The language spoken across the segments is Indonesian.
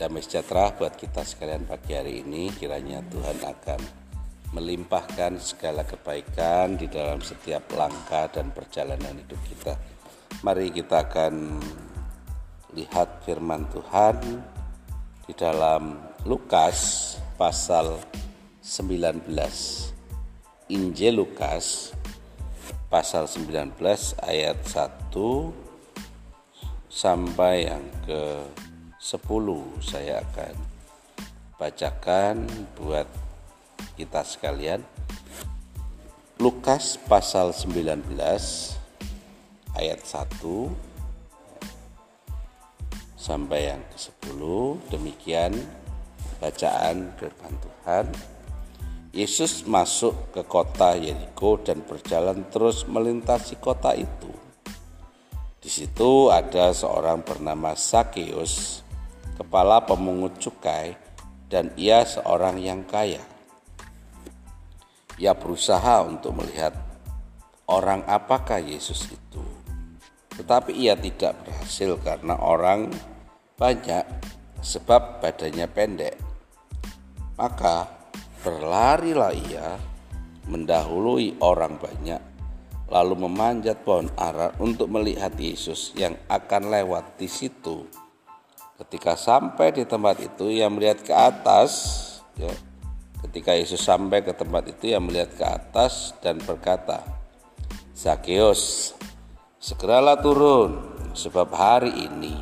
Damai sejahtera buat kita sekalian pagi hari ini. Kiranya Tuhan akan melimpahkan segala kebaikan di dalam setiap langkah dan perjalanan hidup kita. Mari kita akan lihat firman Tuhan di dalam Lukas pasal 19. Injil Lukas pasal 19 ayat 1 sampai yang ke 10 saya akan bacakan buat kita sekalian. Lukas pasal 19 ayat 1 sampai yang ke-10 demikian bacaan firman Tuhan. Yesus masuk ke kota Yeriko dan berjalan terus melintasi kota itu. Di situ ada seorang bernama Sakeus kepala pemungut cukai, dan ia seorang yang kaya. Ia berusaha untuk melihat orang apakah Yesus itu, tetapi ia tidak berhasil karena orang banyak, sebab badannya pendek. Maka berlarilah ia mendahului orang banyak, lalu memanjat pohon ara untuk melihat Yesus yang akan lewat di situ. Ketika sampai di tempat itu, ia melihat ke atas. Ya. Ketika Yesus sampai ke tempat itu, ia melihat ke atas dan berkata, Zakeus, segeralah turun, sebab hari ini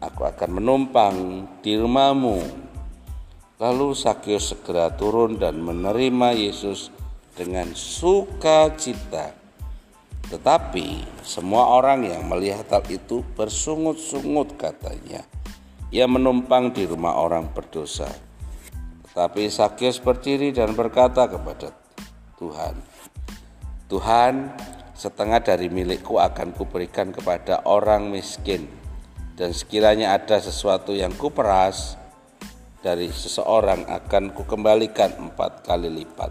aku akan menumpang di rumahmu. Lalu Zakeus segera turun dan menerima Yesus dengan sukacita. Tetapi semua orang yang melihat hal itu bersungut-sungut katanya ia menumpang di rumah orang berdosa. Tetapi Sakyus berdiri dan berkata kepada Tuhan, Tuhan, setengah dari milikku akan kuberikan kepada orang miskin, dan sekiranya ada sesuatu yang kuperas dari seseorang akan kukembalikan empat kali lipat.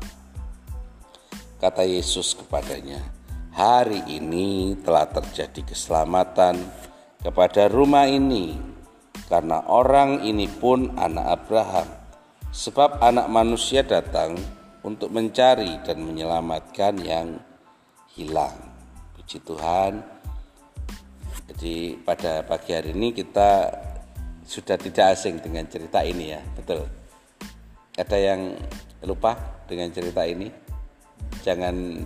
Kata Yesus kepadanya, hari ini telah terjadi keselamatan kepada rumah ini karena orang ini pun anak Abraham. Sebab anak manusia datang untuk mencari dan menyelamatkan yang hilang. Puji Tuhan. Jadi pada pagi hari ini kita sudah tidak asing dengan cerita ini ya, betul. Ada yang lupa dengan cerita ini? Jangan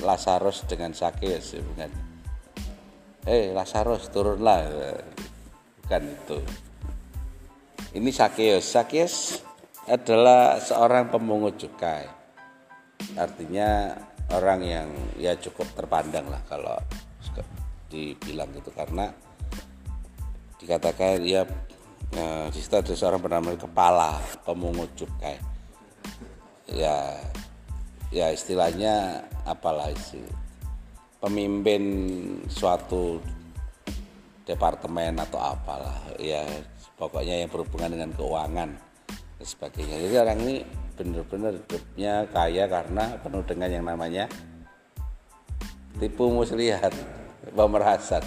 Lazarus dengan Sakeus, bukan. Hei Lazarus turunlah bukan itu. Ini Sakeus. Sakeus adalah seorang pemungut cukai. Artinya orang yang ya cukup terpandang lah kalau dibilang gitu. Karena dikatakan ya, di situ ada seorang bernama kepala pemungut cukai. Ya ya istilahnya apalah sih pemimpin suatu departemen atau apalah. Ya pokoknya yang berhubungan dengan keuangan dan sebagainya. Jadi orang ini benar-benar hidupnya kaya karena penuh dengan yang namanya tipu muslihat pemerasan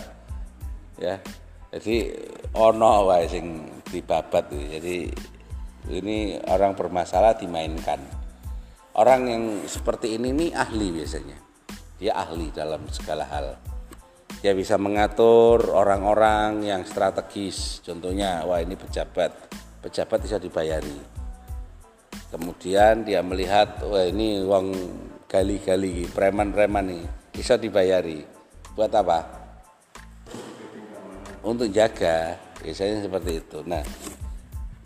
ya jadi ono wae sing dibabat jadi ini orang bermasalah dimainkan. Orang yang seperti ini nih ahli biasanya. Dia ahli dalam segala hal dia bisa mengatur orang-orang yang strategis. Contohnya wah ini pejabat. Pejabat bisa dibayari. Kemudian dia melihat wah ini uang gali-gali preman-preman nih bisa dibayari. Buat apa? Untuk jaga. Biasanya seperti itu. Nah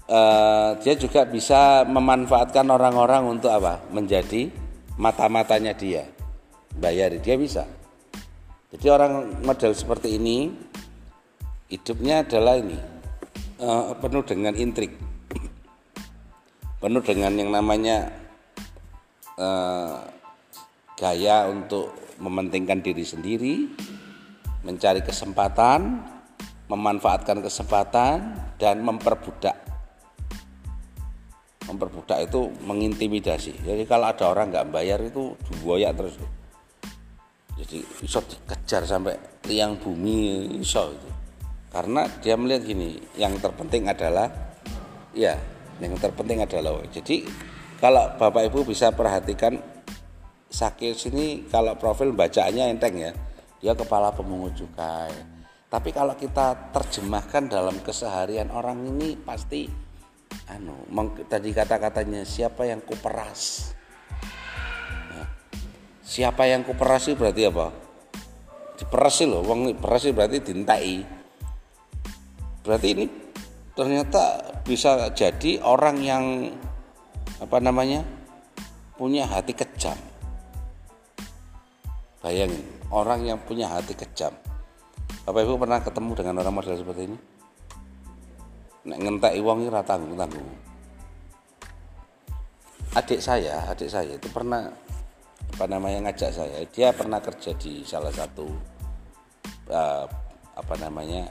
eh, dia juga bisa memanfaatkan orang-orang untuk apa? Menjadi mata-matanya dia. Bayari. Dia bisa jadi orang model seperti ini hidupnya adalah ini uh, penuh dengan intrik, penuh dengan yang namanya uh, gaya untuk mementingkan diri sendiri, mencari kesempatan, memanfaatkan kesempatan dan memperbudak. Memperbudak itu mengintimidasi. Jadi kalau ada orang nggak bayar itu diboyak terus jadi bisa dikejar sampai liang bumi iso itu. Karena dia melihat gini yang terpenting adalah ya yang terpenting adalah jadi kalau bapak ibu bisa perhatikan Sakius ini kalau profil bacaannya enteng ya. Dia kepala pemungut cukai. Tapi kalau kita terjemahkan dalam keseharian orang ini pasti anu tadi kata-katanya siapa yang kuperas siapa yang kuperas itu berarti apa? Diperas loh wong peras berarti dintai berarti ini ternyata bisa jadi orang yang apa namanya punya hati kejam. Bayangin orang yang punya hati kejam. Bapak Ibu pernah ketemu dengan orang model seperti ini? Nek ngentek wong ora tanggung-tanggung. Adik saya adik saya itu pernah apa namanya ngajak saya. Dia pernah kerja di salah satu uh, apa namanya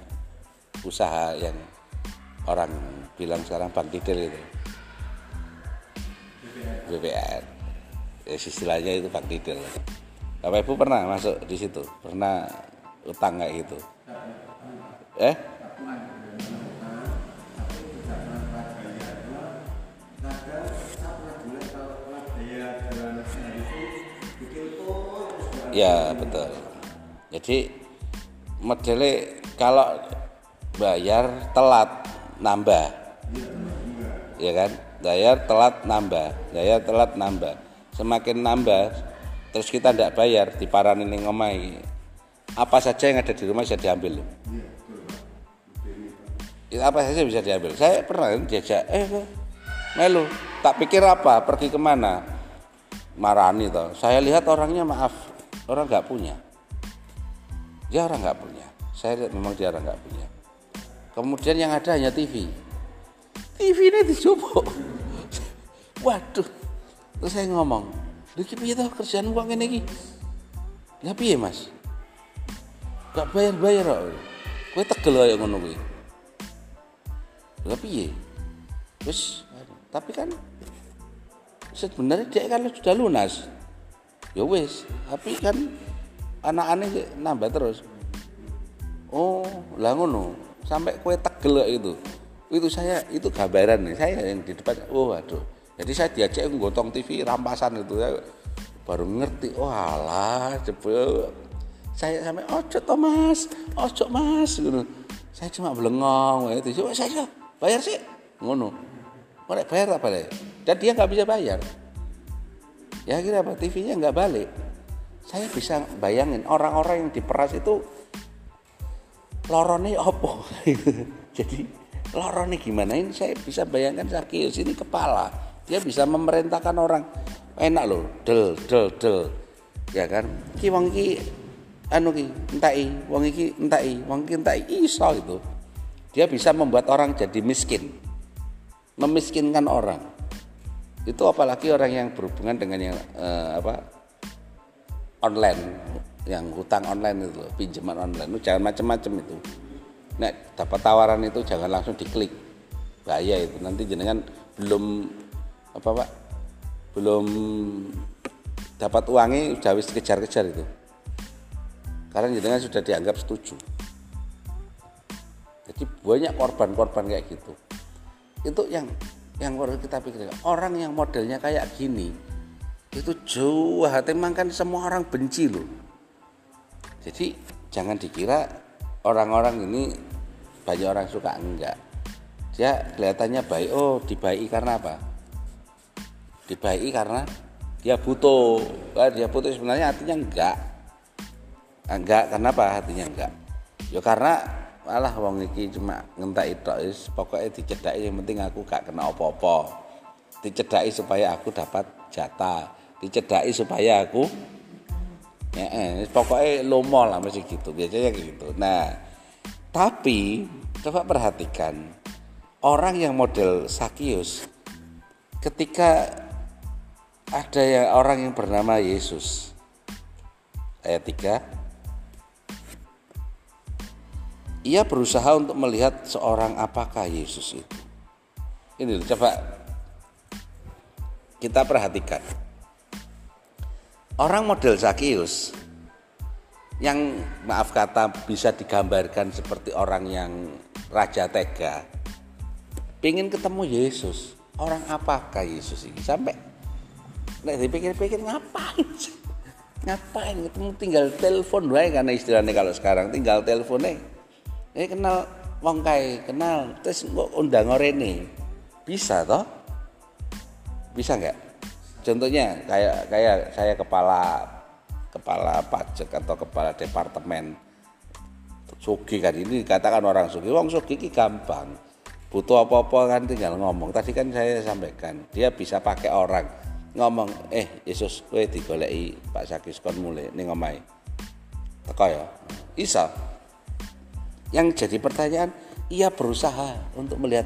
usaha yang orang bilang sekarang bank detail itu. BPR ya, istilahnya itu bank detail Bapak Ibu pernah masuk di situ? Pernah utang kayak gitu? Eh Ya betul. Jadi modelnya kalau bayar telat nambah, ya kan? Bayar telat nambah, bayar telat nambah. Semakin nambah, terus kita tidak bayar di paran ini ngomai. Apa saja yang ada di rumah bisa diambil. Ya, apa saja bisa diambil. Saya pernah diajak, eh Melu, tak pikir apa, pergi ke mana? Marani toh. Saya lihat orangnya maaf, orang nggak punya. Dia orang nggak punya. Saya lihat memang dia orang nggak punya. Kemudian yang ada hanya TV TV ini dicoba waduh. Terus saya ngomong Diki piye tuh kerjaan uang ini ki lah piye mas? Gak bayar bayar kok. Kue tegel aja ngono kuwi. Lah piye? Wis tapi kan sebenarnya dia kan sudah lunas ya wis tapi kan anak-anak nambah terus. Oh lah ngono sampai kue tegel itu itu saya itu gambaran nih saya yang di depan oh aduh. Jadi saya diajak gotong TV rampasan itu ya. Baru ngerti oh alah jebol saya sampai ojo Thomas ojo mas gitu. Saya cuma belengong itu saya bayar sih. Ngono. Mau bayar apa deh dan dia nggak bisa bayar ya akhirnya apa? TV-nya nggak balik. Saya bisa bayangin orang-orang yang diperas itu lorone opo? Jadi lorone gimana? Ini saya bisa bayangkan Sakius ini kepala. Dia bisa memerintahkan orang. Enak loh del del del. Ya kan? Ki wong ki anu ki entai wong iki entai wong ki entai iso itu dia bisa membuat orang jadi miskin. Memiskinkan orang itu apalagi orang yang berhubungan dengan yang eh, apa online yang hutang online itu pinjaman online. Itu jangan macam-macam itu. Nah dapat tawaran itu jangan langsung diklik. Bahaya itu nanti jenengan belum apa pak? Belum dapat uangnya sudah wis kejar-kejar itu. Karena jenengan sudah dianggap setuju. Jadi banyak korban-korban kayak gitu. Itu yang yang perlu kita pikirkan orang yang modelnya kayak gini itu jauh hati kan semua orang benci loh. Jadi jangan dikira orang-orang ini banyak orang suka enggak. Dia kelihatannya baik oh dibaiki karena apa? Dibaiki karena dia butuh. Nah, dia butuh sebenarnya artinya enggak. Enggak karena apa artinya enggak? Ya karena alah wong iki cuma ngentek tok wis pokoke dicedhaki yang penting aku gak kena apa-apa. Dicedhaki supaya aku dapat jatah dicedhaki supaya aku ya eh, pokoknya lomo lah masih gitu biasanya gitu. Nah tapi coba perhatikan orang yang model Sakius ketika ada yang orang yang bernama Yesus ayat 3 ia berusaha untuk melihat seorang apakah Yesus itu. Ini coba kita perhatikan. Orang model Zakius yang maaf kata bisa digambarkan seperti orang yang raja tega. pengen ketemu Yesus orang apakah Yesus ini sampai nek dipikir-pikir ngapain ngapain ketemu tinggal telepon wae karena istilahnya kalau sekarang tinggal telepon nih eh kenal wong kae kenal. Terus kok undang ini bisa toh? Bisa nggak? Contohnya kayak kayak saya kepala kepala pajak atau kepala departemen sugi kan. Ini dikatakan orang sugi. Wong sugi ini gampang. Butuh apa-apa kan tinggal ngomong. Tadi kan saya sampaikan dia bisa pakai orang. Ngomong eh Yesus kowe digoleki Pak Sakis kon mulai ning omahe. Teko ya? Isa yang jadi pertanyaan ia berusaha untuk melihat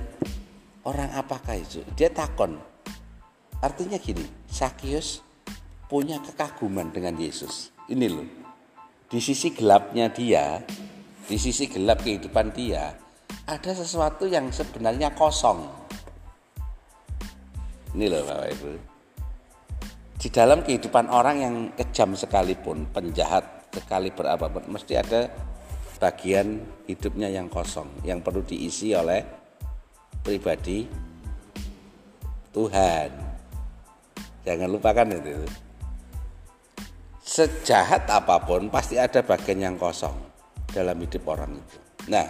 orang apakah itu dia takon artinya gini Sakius punya kekaguman dengan Yesus ini loh di sisi gelapnya dia di sisi gelap kehidupan dia ada sesuatu yang sebenarnya kosong. Ini loh Bapak Ibu. Di dalam kehidupan orang yang kejam sekalipun, penjahat sekali berapapun, mesti ada bagian hidupnya yang kosong, yang perlu diisi oleh pribadi Tuhan. Jangan lupakan itu. Sejahat apa pun pasti ada bagian yang kosong dalam hidup orang itu. Nah,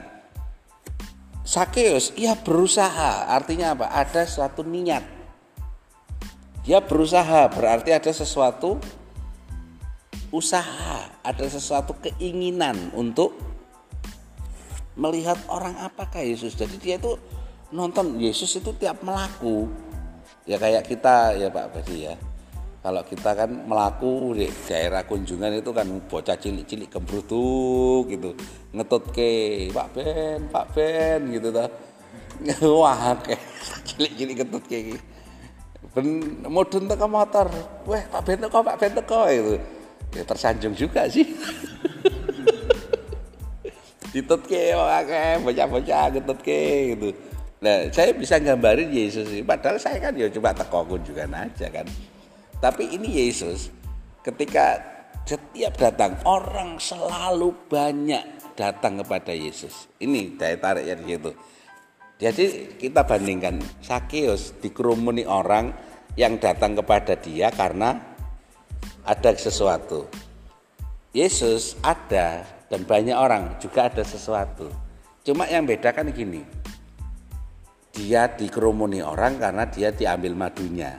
Sakeus ia berusaha, artinya apa? Ada suatu niat. Dia berusaha, berarti ada sesuatu usaha, ada sesuatu keinginan untuk melihat orang apakah Yesus. Jadi dia itu nonton Yesus itu tiap melaku. Ya kayak kita ya Pak Badi ya. Kalau kita kan melaku di daerah kunjungan itu kan bocah cilik-cilik kembrutuk gitu. Ngetut ke Pak Ben Pak Ben gitu ta wah kayak cilik-cilik ngetut ke ben mudun teko motor. Weh Pak Ben teko Pak Ben teko itu ya tersanjung juga sih ditut ke kayak bocah-bocah ngetut ke gitu nah saya bisa gambarin Yesus padahal saya kan ya cuma teko kunjungan aja kan tapi ini Yesus ketika setiap datang orang selalu banyak datang kepada Yesus. Ini daya tarik yang gitu. Jadi kita bandingkan Sakeus dikerumuni orang yang datang kepada dia karena ada sesuatu. Yesus ada dan banyak orang juga ada sesuatu. Cuma yang bedakan gini. Dia dikerumuni orang karena dia diambil madunya.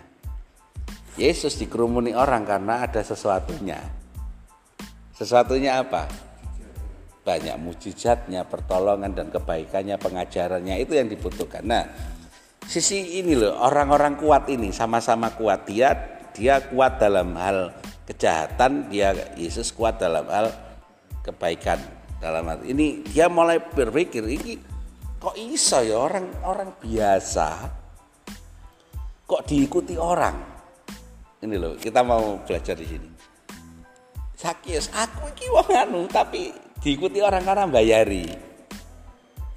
Yesus dikerumuni orang karena ada sesuatunya. Sesuatunya apa? Banyak mujizatnya, pertolongan dan kebaikannya, pengajarannya itu yang dibutuhkan. Nah, sisi ini loh orang-orang kuat ini sama-sama kuat dia dia kuat dalam hal kejahatan, dia Yesus kuat dalam hal kebaikan. Dalam hal ini dia mulai berpikir ini kok iso ya orang orang biasa kok diikuti orang? Ini loh kita mau belajar di sini. Sakius aku iki wong anu tapi diikuti orang karena bayari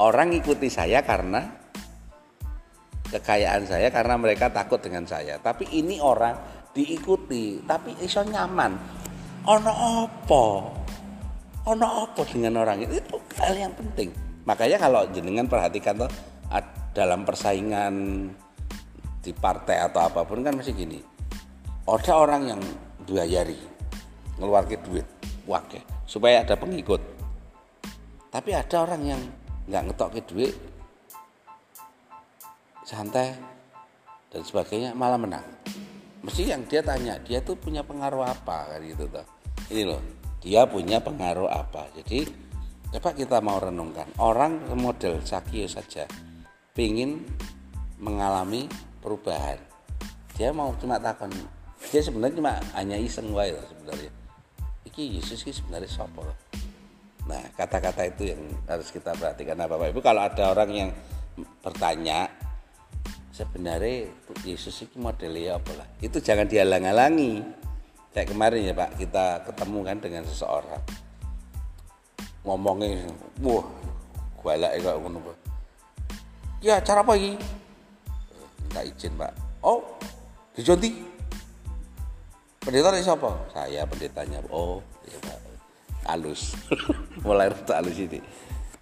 orang ikuti saya karena kekayaan saya karena mereka takut dengan saya. Tapi ini orang diikuti tapi iso nyaman. Ono opo ono opo dengan orang itu? Itu hal yang penting. Makanya kalau jenengan perhatikan tuh dalam persaingan di partai atau apa pun kan masih gini. Ada orang yang bayari ngeluarkan duit wakil supaya ada pengikut. Tapi ada orang yang nggak ngetok ke duit santai dan sebagainya malah menang. Mesti yang dia tanya dia tuh punya pengaruh apa? Kan gitu tuh ini loh dia punya pengaruh apa. Jadi coba kita mau renungkan. Orang model Sakio saja pingin mengalami perubahan. Dia mau cuma takon. Dia sebenarnya cuma hanya iseng wae sebenarnya. Iki Yesus ini sebenarnya siapa nah kata-kata itu yang harus kita perhatikan. Nah Bapak Ibu kalau ada orang yang bertanya sebenarnya Yesus ini modelnya apa lah? Itu jangan dihalang-halangi kayak kemarin ya Pak kita ketemu kan dengan seseorang. Ngomongnya wah galak ya kok ngono ya cara apa ini minta izin Pak. Oh dijonti pendeta ini siapa? Saya pendetanya. Oh ya halus mulai rata halus ini.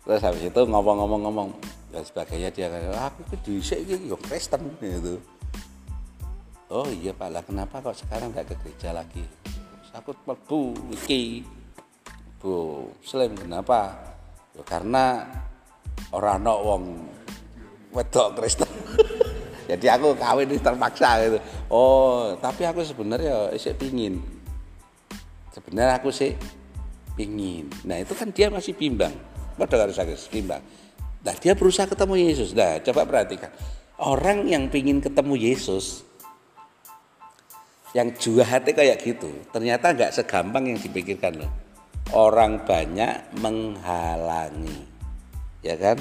Terus habis itu ngomong-ngomong-ngomong dan sebagainya dia kata aku dhisik iki yo Kristen gitu oh iya Pak. Lah kenapa kok sekarang nggak ke gereja lagi? Aku mlebu iki. Bu Slim kenapa? Ya, karena orang no wong wedok Kristen. Jadi aku kawin ini terpaksa gitu. Oh tapi aku sebenarnya sih pingin. Sebenarnya aku sih pingin. Nah itu kan dia masih bimbang. Pada harus bimbang. Nah dia berusaha ketemu Yesus. Nah coba perhatikan. Orang yang pingin ketemu Yesus yang juga hati kayak gitu. Ternyata nggak segampang yang dipikirkan loh. Orang banyak menghalangi. Ya kan?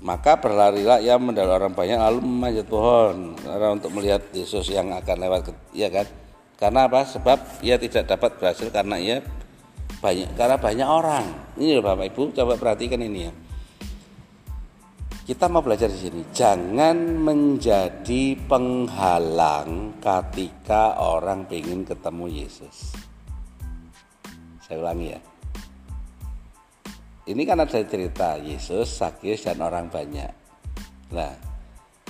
Maka berlarilah ia mendalam orang banyak lalu memanjat pohon. Karena untuk melihat Yesus yang akan lewat ya kan? Karena apa? Sebab ia tidak dapat berhasil karena ia banyak karena banyak orang. Ini loh Bapak Ibu coba perhatikan ini ya kita mau belajar di sini. Jangan menjadi penghalang ketika orang ingin ketemu Yesus. Saya ulangi ya. Ini kan ada cerita Yesus, Sakyus dan orang banyak. Nah,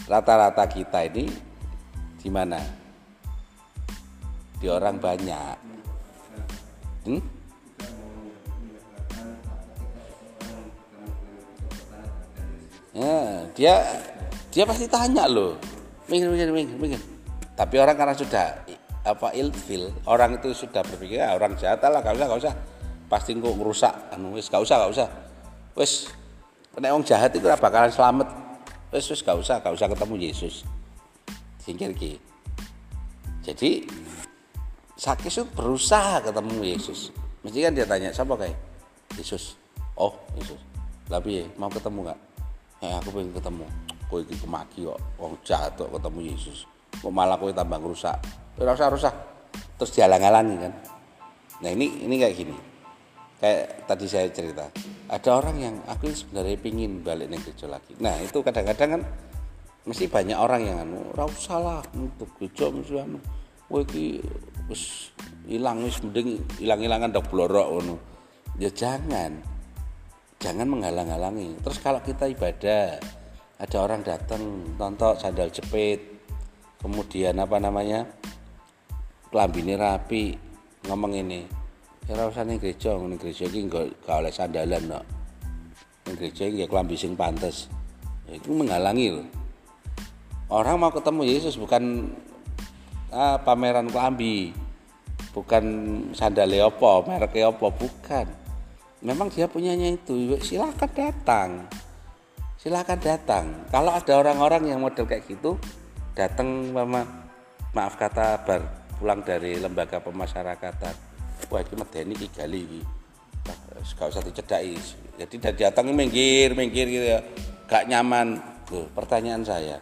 rata-rata kita ini di mana? Di orang banyak. Hmm? Ya, dia dia pasti tanya loh. Minggir, minggir, minggir, minggir. Tapi orang karena sudah apa ilfil, orang itu sudah berpikir ah, orang jahat lah, gak usah, gak usah. Pasti kok ngerusak, anu wis gak usah, gak usah. Wis nek wong jahat itu bakalan selamat. Wis wis gak usah, gak usah ketemu Yesus. Singkir ki. Jadi Sakis itu berusaha ketemu Yesus. Mesti kan dia tanya, siapa kayak? Yesus. Oh, Yesus. Tapi mau ketemu nggak? Eh aku pengen ketemu. Kowe iki kemaki kok wong jahat kok ketemu Yesus. Kok malah kowe tambah rusak ora usah rusak terus dihalang-halangi kan? Nah ini ini kayak gini. Kayak tadi saya cerita. Ada orang yang aku sebenarnya pingin balik nih gereja lagi. Nah itu kadang-kadang kan mesti banyak orang yang anu ora usah lah untuk gereja mesti anu. Kowe iki wis ilang wis mending ilang-ilangan dok blorok ngono. Ya jangan jangan menghalang-halangi. Terus kalau kita ibadah ada orang datang nonton sandal jepit kemudian apa namanya kelambine rapi ngomong ini ya usah ning gereja ning gereja iki gak oleh sandalan no. ning gereja iki kelambi sing pantes. Ya, itu menghalangi loh orang mau ketemu Yesus bukan ah, pameran kelambi bukan sandal apa merek apa bukan memang dia punyanya itu. Silakan datang. Silakan datang. Kalau ada orang-orang yang model kayak gitu datang mama maaf kata bar pulang dari lembaga pemasyarakatan. Wah itu medeni iki gali gak usah dicedai jadi dari datang minggir minggir gitu ya. Gak nyaman. Loh pertanyaan saya.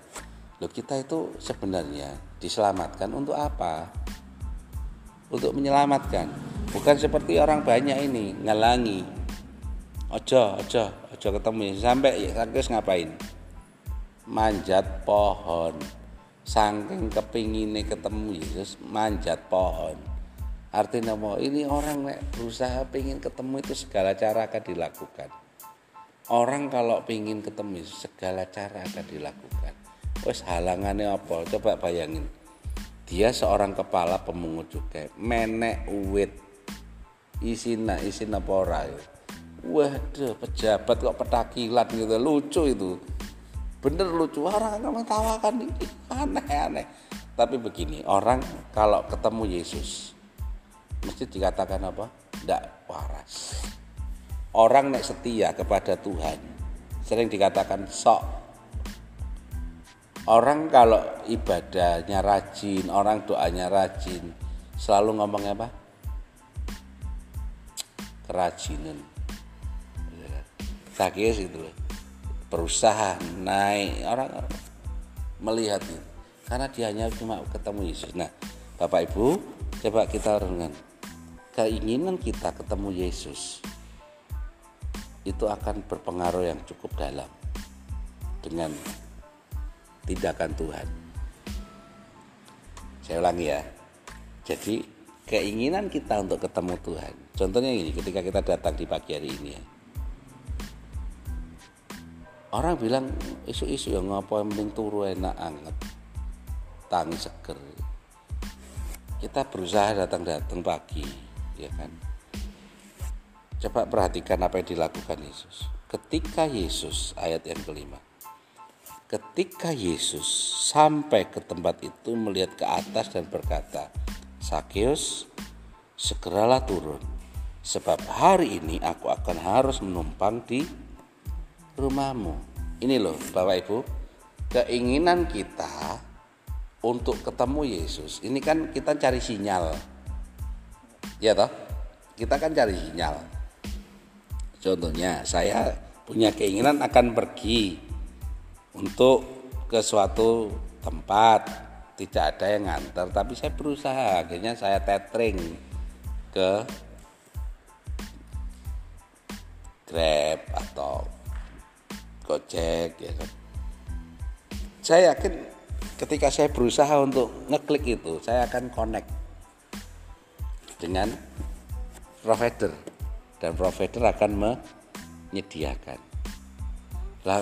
Loh kita itu sebenarnya diselamatkan untuk apa? Untuk menyelamatkan bukan seperti orang banyak ini ngalangi ojo ojo ojo ketemu. Sampai ya ngapain? Manjat pohon. Saking kepingin ketemu Yesus manjat pohon. Artinya mau ini orang nek berusaha pingin ketemu itu segala cara akan dilakukan. Orang kalau pingin ketemu Yesus segala cara akan dilakukan. Wes halangannya apa? Coba bayangin. Dia seorang kepala pemungut cukai. Menek uwit isina isina apa ora ya? Waduh pejabat kok petakilan gitu. Lucu itu. Bener lucu. Orang akan mentawakan ini aneh-aneh. Tapi begini orang kalau ketemu Yesus mesti dikatakan apa? Tidak waras. Orang nek setia kepada Tuhan sering dikatakan sok. Orang kalau ibadahnya rajin orang doanya rajin selalu ngomongnya apa kerajinan Zakheus itu berusaha naik. Orang melihat itu. Karena dia hanya cuma ketemu Yesus. Nah Bapak Ibu coba kita renungkan. Keinginan kita ketemu Yesus itu akan berpengaruh yang cukup dalam dengan tindakan Tuhan. Saya ulangi ya. Jadi keinginan kita untuk ketemu Tuhan. Contohnya ini ketika kita datang di pagi hari ini ya. orang bilang isu-isu yang ngapa yang penting turu enak anget? Tangi seger. Kita berusaha datang-datang pagi ya kan? Coba perhatikan apa yang dilakukan Yesus. Ketika Yesus ayat yang kelima. Ketika Yesus sampai ke tempat itu melihat ke atas dan berkata Sakeus segeralah turun sebab hari ini aku akan harus menumpang di rumahmu. Ini loh Bapak Ibu, keinginan kita untuk ketemu Yesus. Ini kan kita cari sinyal. Ya toh? Kita kan cari sinyal. Contohnya, saya punya keinginan akan pergi untuk ke suatu tempat tidak ada yang nganter tapi saya berusaha akhirnya saya tethering ke Grab atau Gojek ya kan. Saya yakin ketika saya berusaha untuk ngeklik itu, saya akan connect dengan provider dan provider akan menyediakan. Lah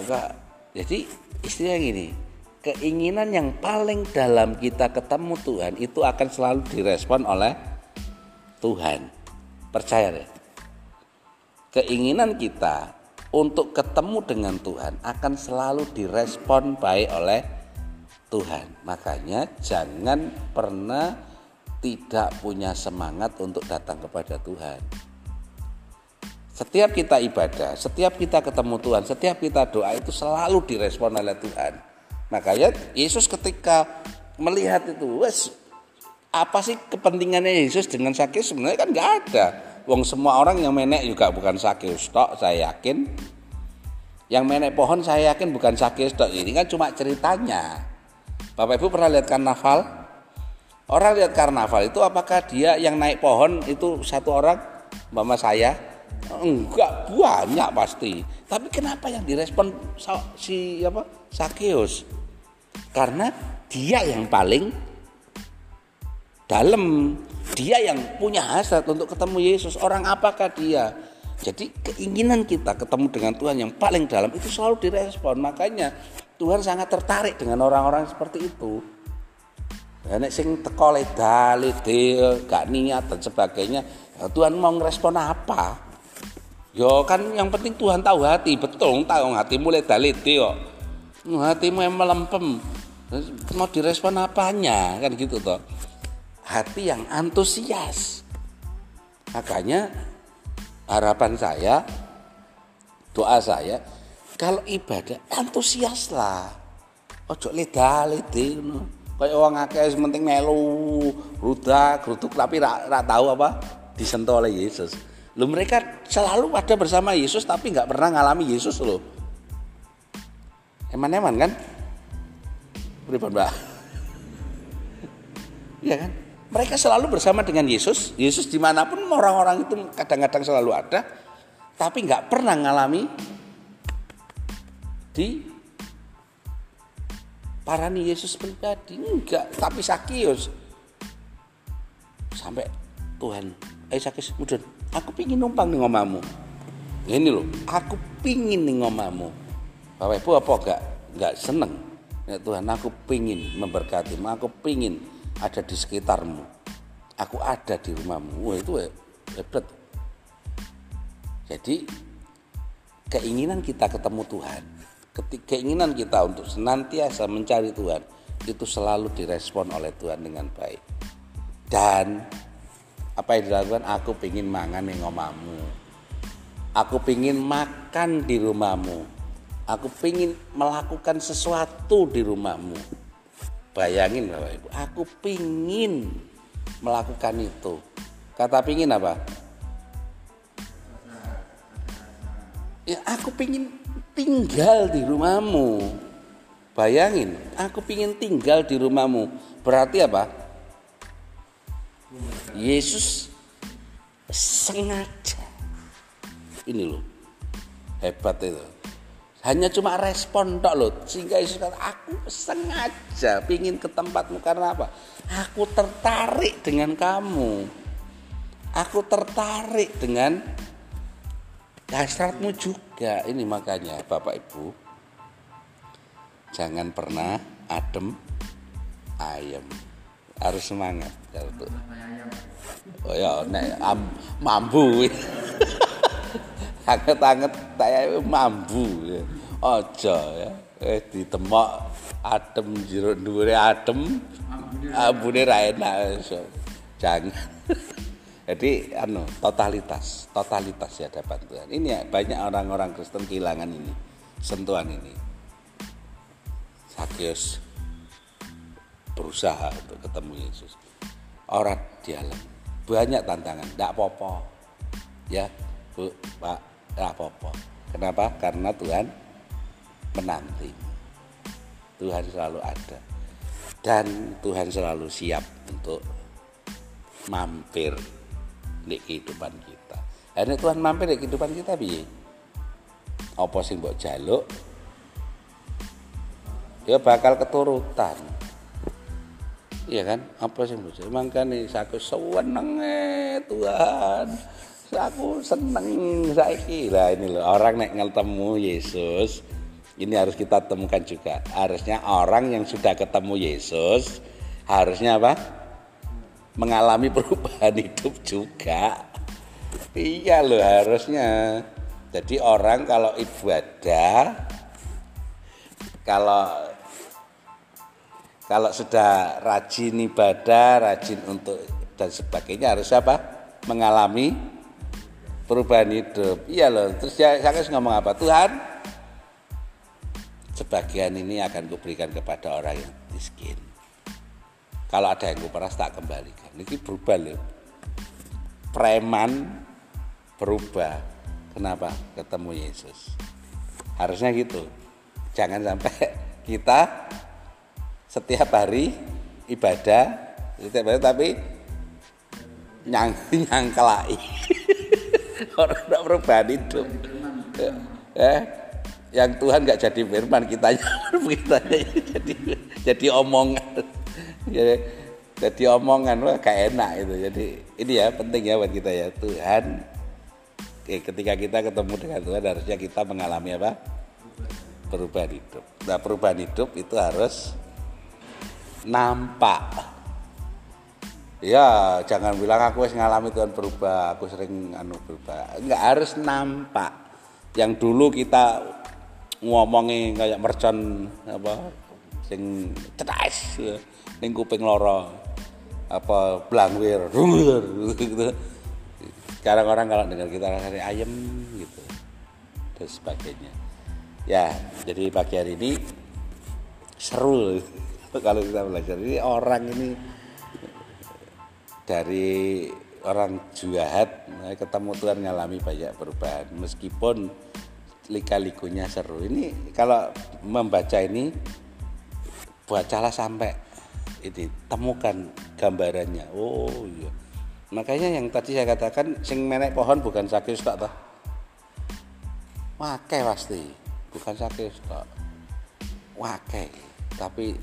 jadi istilah gini, keinginan yang paling dalam kita ketemu Tuhan itu akan selalu direspon oleh Tuhan. Percaya deh. Keinginan kita untuk ketemu dengan Tuhan akan selalu direspon baik oleh Tuhan. Makanya jangan pernah tidak punya semangat untuk datang kepada Tuhan. Setiap kita ibadah, setiap kita ketemu Tuhan, setiap kita doa itu selalu direspon oleh Tuhan. Makanya Yesus ketika melihat itu, wes apa sih kepentingannya Yesus dengan sakit sebenarnya kan nggak ada. Wong semua orang yang menek juga bukan sakit stok, saya yakin. Yang menek pohon saya yakin bukan sakit stok. Ini kan cuma ceritanya. Bapak Ibu pernah lihat karnaval? Orang lihat karnaval itu apakah dia yang naik pohon itu satu orang? Mama saya? Enggak banyak pasti. Tapi kenapa yang direspon si apa? Sakeus? Karena dia yang paling dalam dia yang punya hasrat untuk ketemu Yesus. Orang apakah dia? Jadi keinginan kita ketemu dengan Tuhan yang paling dalam itu selalu direspon. Makanya Tuhan sangat tertarik dengan orang-orang seperti itu. Dan sing teko ledal, gak niat dan sebagainya, ya Tuhan mau ngerespon apa? Yo kan yang penting Tuhan tahu hati, betul tahu hatimu ledal kok. Hatimu yang melempem. Mau direspon apanya kan gitu toh hati yang antusias. Makanya harapan saya, doa saya, kalau ibadah antusias lah. Ojo leda lede no. Kayak orang akeh penting melu, rudak, rutuk tapi rak ra tahu apa disentuh oleh Yesus. Lu mereka selalu ada bersama Yesus tapi nggak pernah ngalami Yesus loh. Eman-eman kan? Pripun, Mbak? Iya kan? Mereka selalu bersama dengan Yesus. Yesus di mana pun orang-orang itu kadang-kadang selalu ada. Tapi nggak pernah ngalami di parani Yesus pribadi. Enggak. Tapi Sakius. Sampai Tuhan. Eh Sakius, mudun. Aku pingin numpang nih ngomamu. Ini loh. Aku pingin nih ngomamu. Bapak Ibu apa enggak? Enggak seneng. Ya Tuhan aku pingin memberkatimu. Aku pingin ada di sekitarmu. Aku ada di rumahmu. Wah, itu hebat. Jadi keinginan kita ketemu Tuhan, keinginan kita untuk senantiasa mencari Tuhan itu selalu direspon oleh Tuhan dengan baik. Dan apa yang dilakukan? Aku pingin mangan yang ngomamu. Aku pingin makan di rumahmu. Aku pingin melakukan sesuatu di rumahmu Bayangin Bapak Ibu, aku pingin melakukan itu. Kata pingin apa? Ya aku pingin tinggal di rumahmu. Bayangin, aku pingin tinggal di rumahmu. Berarti apa? Yesus sengaja. Ini loh, hebat itu. Hanya cuma respon tok loh sehingga Yesus kata aku sengaja pingin ke tempatmu. Karena apa? Aku tertarik dengan kamu. Aku tertarik dengan hasratmu juga. Ini makanya Bapak Ibu jangan pernah adem ayam harus semangat kalau tuh. Oh ya nek am, mambu. Anget-anget saya mambu ya. ojo ya. Eh ditemok adem jero dhuwure adem. Ambune ra enak jangan. Jadi anu totalitas totalitas ya dapat Tuhan. Ini ya, banyak orang-orang Kristen kehilangan ini sentuhan ini. Sakyus berusaha untuk ketemu Yesus. Orang dialog banyak tantangan. Tidak apa-apa. Ya bu pak tidak apa-apa. Kenapa? Karena Tuhan menanti. Tuhan selalu ada. Dan Tuhan selalu siap untuk mampir di kehidupan kita. Ini Tuhan mampir di kehidupan kita bi. Apa sing jaluk? Ya bakal keturutan. Iya kan? Apa sih mbok jaluk? Mangkane saku seneng Tuhan. Aku seneng saiki. Lah ini loh orang nek ngetemu Yesus ini harus kita temukan juga. Harusnya orang yang sudah ketemu Yesus harusnya apa? Mengalami perubahan hidup juga. Iya loh harusnya. Jadi orang kalau ibadah kalau kalau sudah rajin ibadah, rajin untuk dan sebagainya harus apa? Mengalami perubahan hidup. Iya loh. Terus saya, saya ngomong apa? Tuhan, sebagian ini akan kuberikan kepada orang yang miskin. Kalau ada yang kuperas tak kembalikan. Ini berubah loh. Preman berubah. Kenapa? Ketemu Yesus. Harusnya gitu. Jangan sampai kita setiap hari ibadah, setiap hari tapi nyang nyangkelai. Orang tidak perubahan hidup. Eh, yang Tuhan nggak jadi firman kita kita jadi jadi omongan. Jadi, jadi omongan wah kayak enak itu. Jadi ini ya penting ya buat kita ya. Tuhan eh, ketika kita ketemu dengan Tuhan harusnya kita mengalami apa? Perubahan hidup. Nah perubahan hidup itu harus nampak. Ya jangan bilang aku harus ngalami Tuhan berubah aku sering anu berubah. Nggak harus nampak. Yang dulu kita ngomongi kayak mercon apa sing cedas ya. ning kuping loro apa blangwir gitu. Sekarang orang kalau dengar kita rasanya ayam gitu dan sebagainya. Ya jadi pagi hari ini seru kalau kita belajar ini orang ini dari orang juahat ketemu Tuhan ngalami banyak perubahan meskipun lika-likunya seru. Ini kalau membaca ini bacalah sampai ini temukan gambarannya. Oh iya. Makanya yang tadi saya katakan sing menek pohon bukan sakit tak toh. Wakai pasti, bukan sakit tak. Wakai, tapi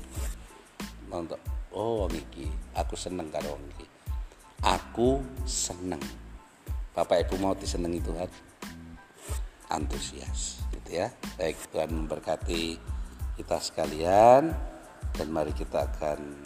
untuk oh iki. Aku seneng karo iki. Aku seneng. Bapak Ibu mau disenengi Tuhan. Antusias gitu ya. Baik Tuhan memberkati kita sekalian. Dan mari kita akan